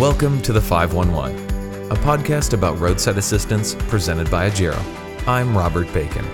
Welcome to the 511, a podcast about roadside assistance presented by Agero. I'm Robert Bacon.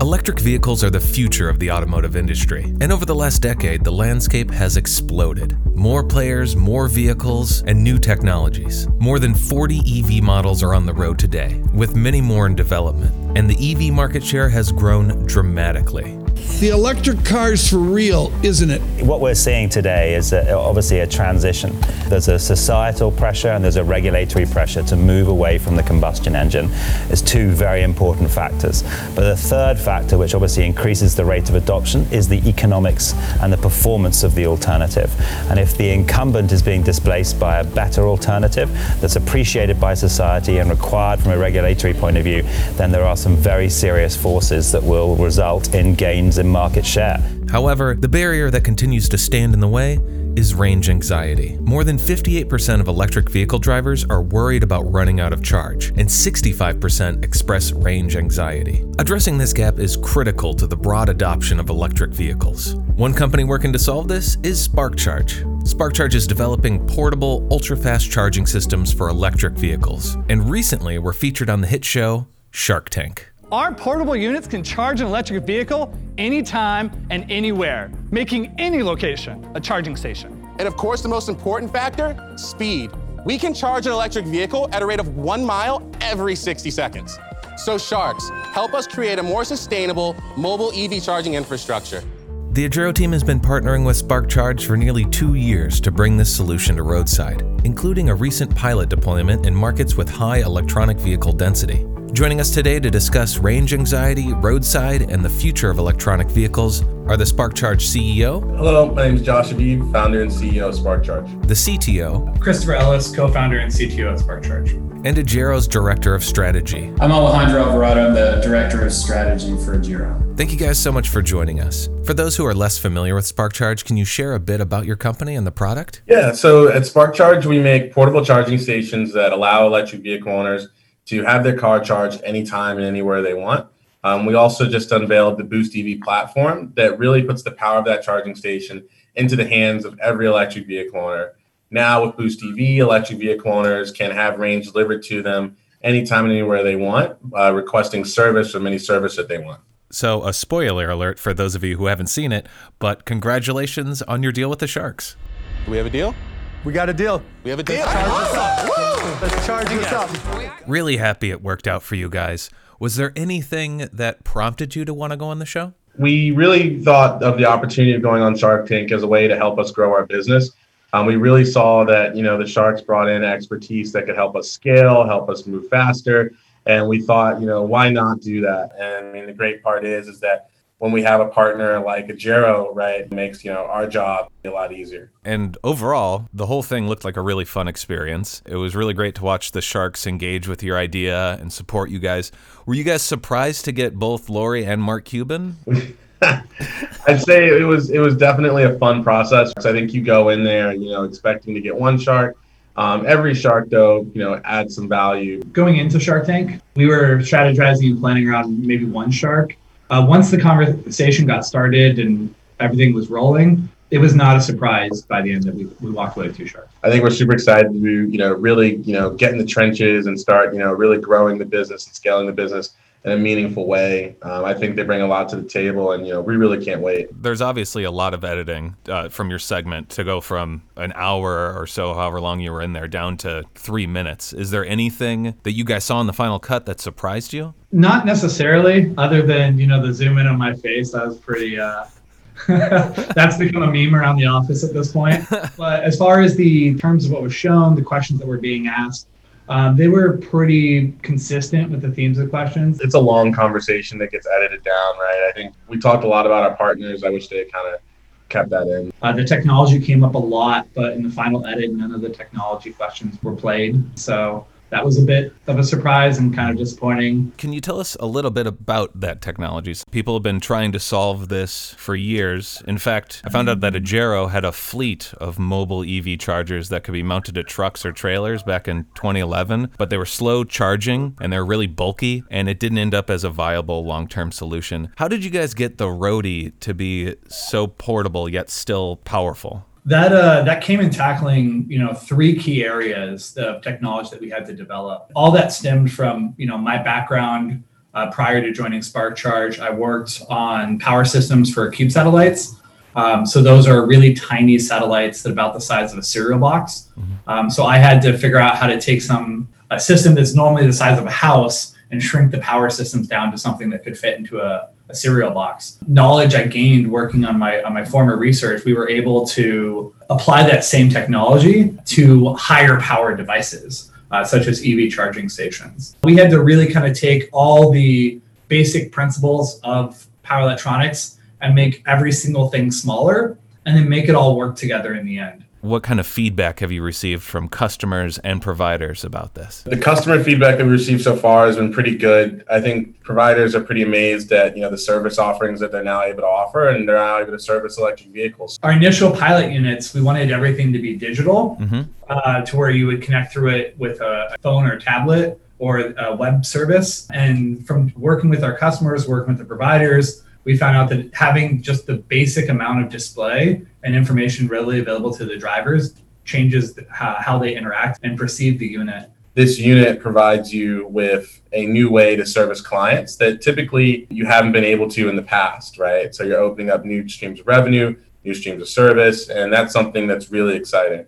Electric vehicles are the future of the automotive industry, and over the last decade, the landscape has exploded. More players, more vehicles, and new technologies. More than 40 EV models are on the road today, with many more in development, and the EV market share has grown dramatically. The electric car's for real, isn't it? What we're seeing today is a, obviously a transition. There's a societal pressure and there's a regulatory pressure to move away from the combustion engine. It's two very important factors. But the third factor, which obviously increases the rate of adoption, is the economics and the performance of the alternative. And if the incumbent is being displaced by a better alternative that's appreciated by society and required from a regulatory point of view, then there are some very serious forces that will result in gains in market share. However, the barrier that continues to stand in the way is range anxiety. More than 58% of electric vehicle drivers are worried about running out of charge, and 65% express range anxiety. Addressing this gap is critical to the broad adoption of electric vehicles. One company working to solve this is SparkCharge. SparkCharge is developing portable, ultra fast charging systems for electric vehicles, and recently were featured on the hit show Shark Tank. Our portable units can charge an electric vehicle anytime and anywhere, making any location a charging station. And of course, the most important factor speed. We can charge an electric vehicle at a rate of one mile every 60 seconds. So, Sharks, help us create a more sustainable mobile EV charging infrastructure. The Agero team has been partnering with SparkCharge for nearly two years to bring this solution to roadside, including a recent pilot deployment in markets with high electronic vehicle density. Joining us today to discuss range anxiety, roadside, and the future of electronic vehicles are the SparkCharge CEO. Hello, my name is Josh Aviv, founder and CEO of SparkCharge. The CTO. Christopher Ellis, co founder and CTO at SparkCharge. And Agero's Director of Strategy. I'm Alejandro Alvarado, I'm the Director of Strategy for Agero. Thank you guys so much for joining us. For those who are less familiar with SparkCharge, can you share a bit about your company and the product? Yeah, so at SparkCharge, we make portable charging stations that allow electric vehicle owners to have their car charged anytime and anywhere they want. Um, we also just unveiled the Boost EV platform that really puts the power of that charging station into the hands of every electric vehicle owner. Now, with Boost EV, electric vehicle owners can have range delivered to them anytime and anywhere they want, uh, requesting service from any service that they want. So, a spoiler alert for those of you who haven't seen it, but congratulations on your deal with the Sharks. Do we have a deal? We got a deal. We have a deal. Let's charge this up. Really happy it worked out for you guys. Was there anything that prompted you to want to go on the show? We really thought of the opportunity of going on Shark Tank as a way to help us grow our business. Um, we really saw that you know the sharks brought in expertise that could help us scale, help us move faster, and we thought you know why not do that? And I mean the great part is is that when we have a partner like Agero, right, it makes you know our job a lot easier. And overall, the whole thing looked like a really fun experience. It was really great to watch the Sharks engage with your idea and support you guys. Were you guys surprised to get both Lori and Mark Cuban? I'd say it was it was definitely a fun process. I think you go in there, you know, expecting to get one shark. Um, every shark, though, you know, adds some value. Going into Shark Tank, we were strategizing and planning around maybe one shark uh, once the conversation got started and everything was rolling, it was not a surprise by the end that we, we walked away too sharp. I think we're super excited to, you know, really, you know, get in the trenches and start, you know, really growing the business and scaling the business in a meaningful way. Um, I think they bring a lot to the table, and you know, we really can't wait. There's obviously a lot of editing uh, from your segment to go from an hour or so, however long you were in there, down to three minutes. Is there anything that you guys saw in the final cut that surprised you? Not necessarily, other than you know the zoom in on my face. That was pretty. Uh, that's become a meme around the office at this point. But as far as the terms of what was shown, the questions that were being asked, um, they were pretty consistent with the themes of questions. It's a long conversation that gets edited down, right? I think we talked a lot about our partners. I wish they had kind of kept that in. Uh, the technology came up a lot, but in the final edit, none of the technology questions were played. So that was a bit of a surprise and kind of disappointing. Can you tell us a little bit about that technology? People have been trying to solve this for years. In fact, I found out that Agero had a fleet of mobile EV chargers that could be mounted to trucks or trailers back in 2011, but they were slow charging and they're really bulky, and it didn't end up as a viable long term solution. How did you guys get the Roadie to be so portable yet still powerful? That uh, that came in tackling you know three key areas of technology that we had to develop. All that stemmed from you know my background uh, prior to joining Spark Charge. I worked on power systems for cube satellites. Um, so those are really tiny satellites that about the size of a cereal box. Mm-hmm. Um, so I had to figure out how to take some a system that's normally the size of a house and shrink the power systems down to something that could fit into a a cereal box. Knowledge I gained working on my on my former research, we were able to apply that same technology to higher power devices, uh, such as EV charging stations. We had to really kind of take all the basic principles of power electronics and make every single thing smaller and then make it all work together in the end. What kind of feedback have you received from customers and providers about this? The customer feedback that we received so far has been pretty good. I think providers are pretty amazed at you know the service offerings that they're now able to offer, and they're now able to service electric vehicles. Our initial pilot units, we wanted everything to be digital, mm-hmm. uh, to where you would connect through it with a phone or tablet or a web service. And from working with our customers, working with the providers, we found out that having just the basic amount of display and information readily available to the drivers changes how, how they interact and perceive the unit. This unit provides you with a new way to service clients that typically you haven't been able to in the past, right? So you're opening up new streams of revenue, new streams of service, and that's something that's really exciting.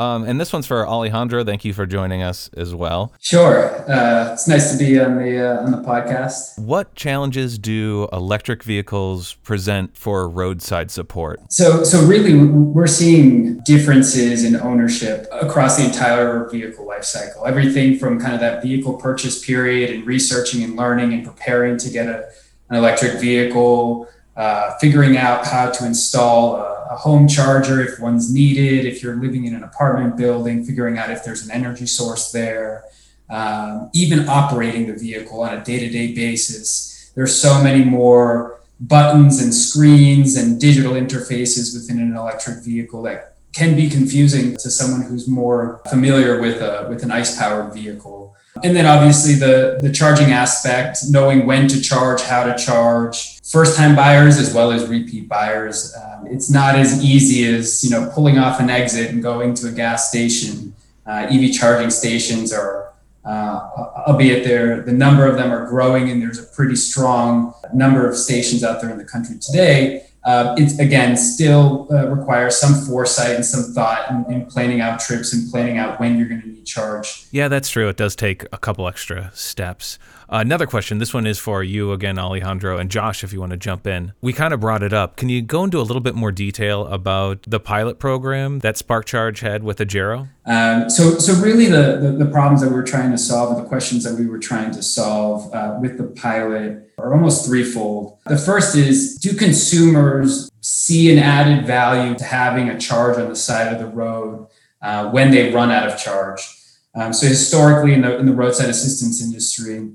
Um, and this one's for Alejandro. Thank you for joining us as well. Sure, uh, it's nice to be on the uh, on the podcast. What challenges do electric vehicles present for roadside support? So, so really, we're seeing differences in ownership across the entire vehicle life cycle. Everything from kind of that vehicle purchase period and researching and learning and preparing to get a, an electric vehicle, uh, figuring out how to install. A, a home charger if one's needed, if you're living in an apartment building, figuring out if there's an energy source there, um, even operating the vehicle on a day to day basis. There's so many more buttons and screens and digital interfaces within an electric vehicle that can be confusing to someone who's more familiar with a with an ice powered vehicle. And then obviously the the charging aspect, knowing when to charge, how to charge, first time buyers as well as repeat buyers. Um, it's not as easy as you know pulling off an exit and going to a gas station. Uh, EV charging stations are, uh, albeit there, the number of them are growing, and there's a pretty strong number of stations out there in the country today. Uh, it again still uh, requires some foresight and some thought in, in, planning out trips and planning out when you're going to need charge. Yeah, that's true. It does take a couple extra steps. Another question. This one is for you again, Alejandro, and Josh, if you want to jump in. We kind of brought it up. Can you go into a little bit more detail about the pilot program that SparkCharge had with Agero? Um, so, so really, the, the, the problems that we were trying to solve, or the questions that we were trying to solve uh, with the pilot, are almost threefold. The first is: Do consumers see an added value to having a charge on the side of the road uh, when they run out of charge? Um, so historically, in the, in the roadside assistance industry,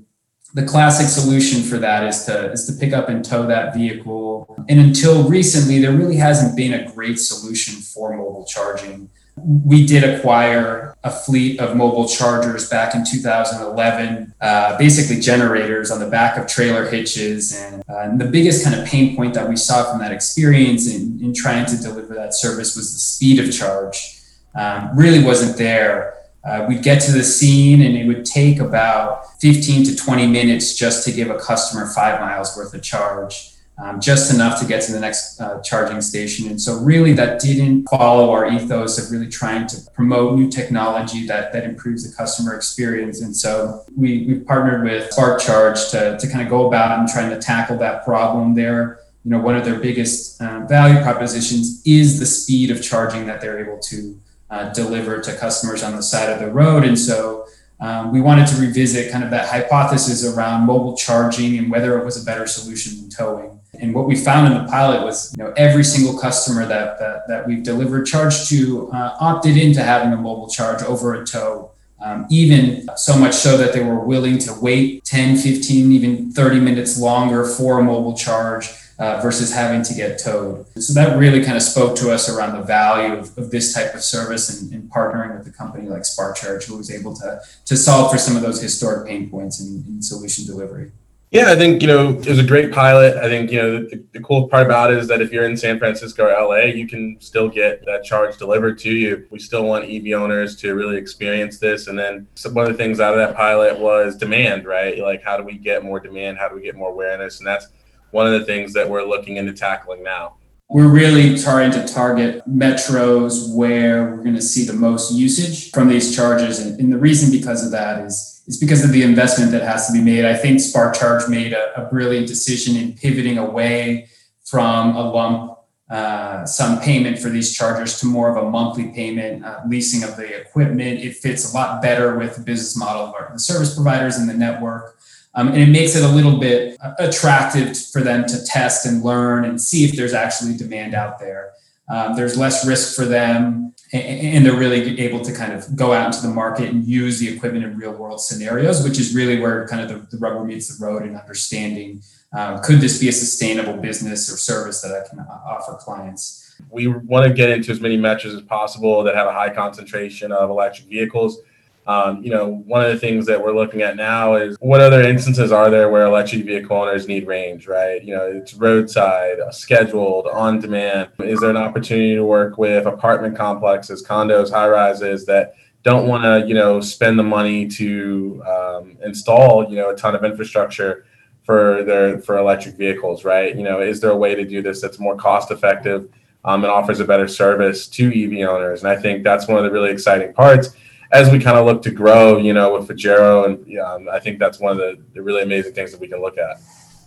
the classic solution for that is to is to pick up and tow that vehicle. And until recently, there really hasn't been a great solution for mobile charging. We did acquire a fleet of mobile chargers back in 2011, uh, basically generators on the back of trailer hitches. And, uh, and, the biggest kind of pain point that we saw from that experience in, in trying to deliver that service was the speed of charge. Um, really wasn't there uh, we'd get to the scene and it would take about 15 to 20 minutes just to give a customer five miles worth of charge, um, just enough to get to the next uh, charging station. And so, really, that didn't follow our ethos of really trying to promote new technology that, that improves the customer experience. And so, we, we partnered with Spark Charge to, to kind of go about and trying to tackle that problem there. You know, one of their biggest um, value propositions is the speed of charging that they're able to uh, deliver to customers on the side of the road. And so um, we wanted to revisit kind of that hypothesis around mobile charging and whether it was a better solution than towing. And what we found in the pilot was, you know, every single customer that that, that we've delivered charge to uh, opted into having a mobile charge over a tow. Um, even so much so that they were willing to wait 10, 15, even 30 minutes longer for a mobile charge uh, versus having to get towed. So that really kind of spoke to us around the value of, of this type of service and, and, partnering with a company like SparkCharge, who was able to, to solve for some of those historic pain points in, in solution delivery. Yeah, I think you know it was a great pilot. I think you know the, the, cool part about it is that if you're in San Francisco or LA, you can still get that charge delivered to you. We still want EV owners to really experience this. And then one of the things out of that pilot was demand, right? Like how do we get more demand? How do we get more awareness? And that's one of the things that we're looking into tackling now. We're really trying to target metros where we're going to see the most usage from these charges. And, and the reason because of that is is because of the investment that has to be made. I think Spark Charge made a, a brilliant decision in pivoting away from a lump uh, sum payment for these chargers to more of a monthly payment, uh, leasing of the equipment. It fits a lot better with the business model of our, the service providers and the network. Um, and it makes it a little bit attractive for them to test and learn and see if there's actually demand out there. Um, there's less risk for them and they're really able to kind of go out into the market and use the equipment in real world scenarios, which is really where kind of the, the rubber meets the road in understanding um, could this be a sustainable business or service that I can offer clients. We want to get into as many metros as possible that have a high concentration of electric vehicles. Um, you know, one of the things that we're looking at now is what other instances are there where electric vehicle owners need range, right? You know, it's roadside, scheduled, on demand. Is there an opportunity to work with apartment complexes, condos, high rises that don't want to, you know, spend the money to um, install, you know, a ton of infrastructure for their for electric vehicles, right? You know, is there a way to do this that's more cost effective um, and offers a better service to EV owners? And I think that's one of the really exciting parts as we kind of look to grow, you know, with Agero, and um, I think that's one of the, the really amazing things that we can look at.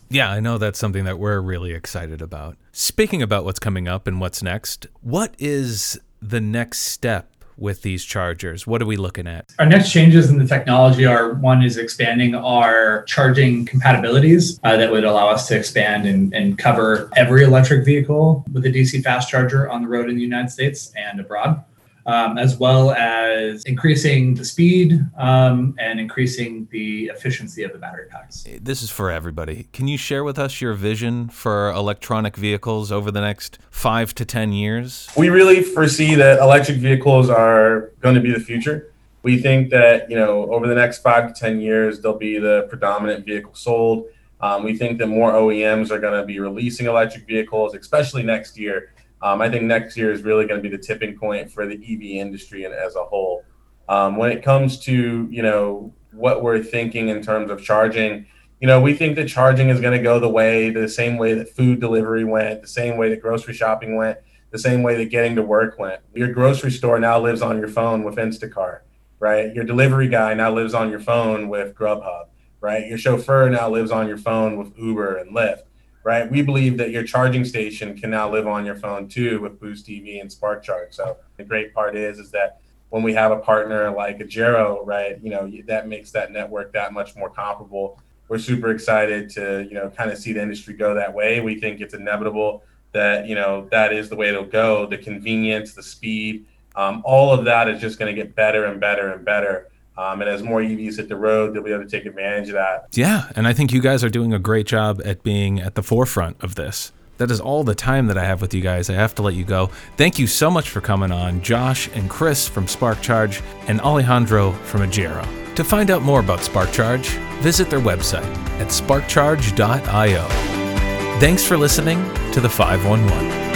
Yeah, I know that's something that we're really excited about. Speaking about what's coming up and what's next, what is the next step with these chargers? What are we looking at? Our next changes in the technology are one is expanding our charging compatibilities uh, that would allow us to expand and, and cover every electric vehicle with a DC fast charger on the road in the United States and abroad um, as well as increasing the speed um, and increasing the efficiency of the battery packs. This is for everybody. Can you share with us your vision for electronic vehicles over the next five to 10 years? We really foresee that electric vehicles are going to be the future. We think that, you know, over the next five to 10 years, they'll be the predominant vehicle sold. Um, we think that more OEMs are going to be releasing electric vehicles, especially next year. Um, I think next year is really going to be the tipping point for the EV industry and as a whole. Um, when it comes to you know what we're thinking in terms of charging, you know we think that charging is going to go the way the same way that food delivery went, the same way that grocery shopping went, the same way that getting to work went. Your grocery store now lives on your phone with Instacart, right? Your delivery guy now lives on your phone with Grubhub, right? Your chauffeur now lives on your phone with Uber and Lyft right? We believe that your charging station can now live on your phone too with Boost EV and Spark Charge. So the great part is is that when we have a partner like a right, you know, that makes that network that much more comparable. We're super excited to, you know, kind of see the industry go that way. We think it's inevitable that, you know, that is the way it'll go. The convenience, the speed, um, all of that is just going to get better and better and better. Um, and as more EVs hit the road, they'll be able to take advantage of that. Yeah, and I think you guys are doing a great job at being at the forefront of this. That is all the time that I have with you guys. I have to let you go. Thank you so much for coming on, Josh and Chris from SparkCharge and Alejandro from Agero. To find out more about SparkCharge, visit their website at sparkcharge.io. Thanks for listening to the 511.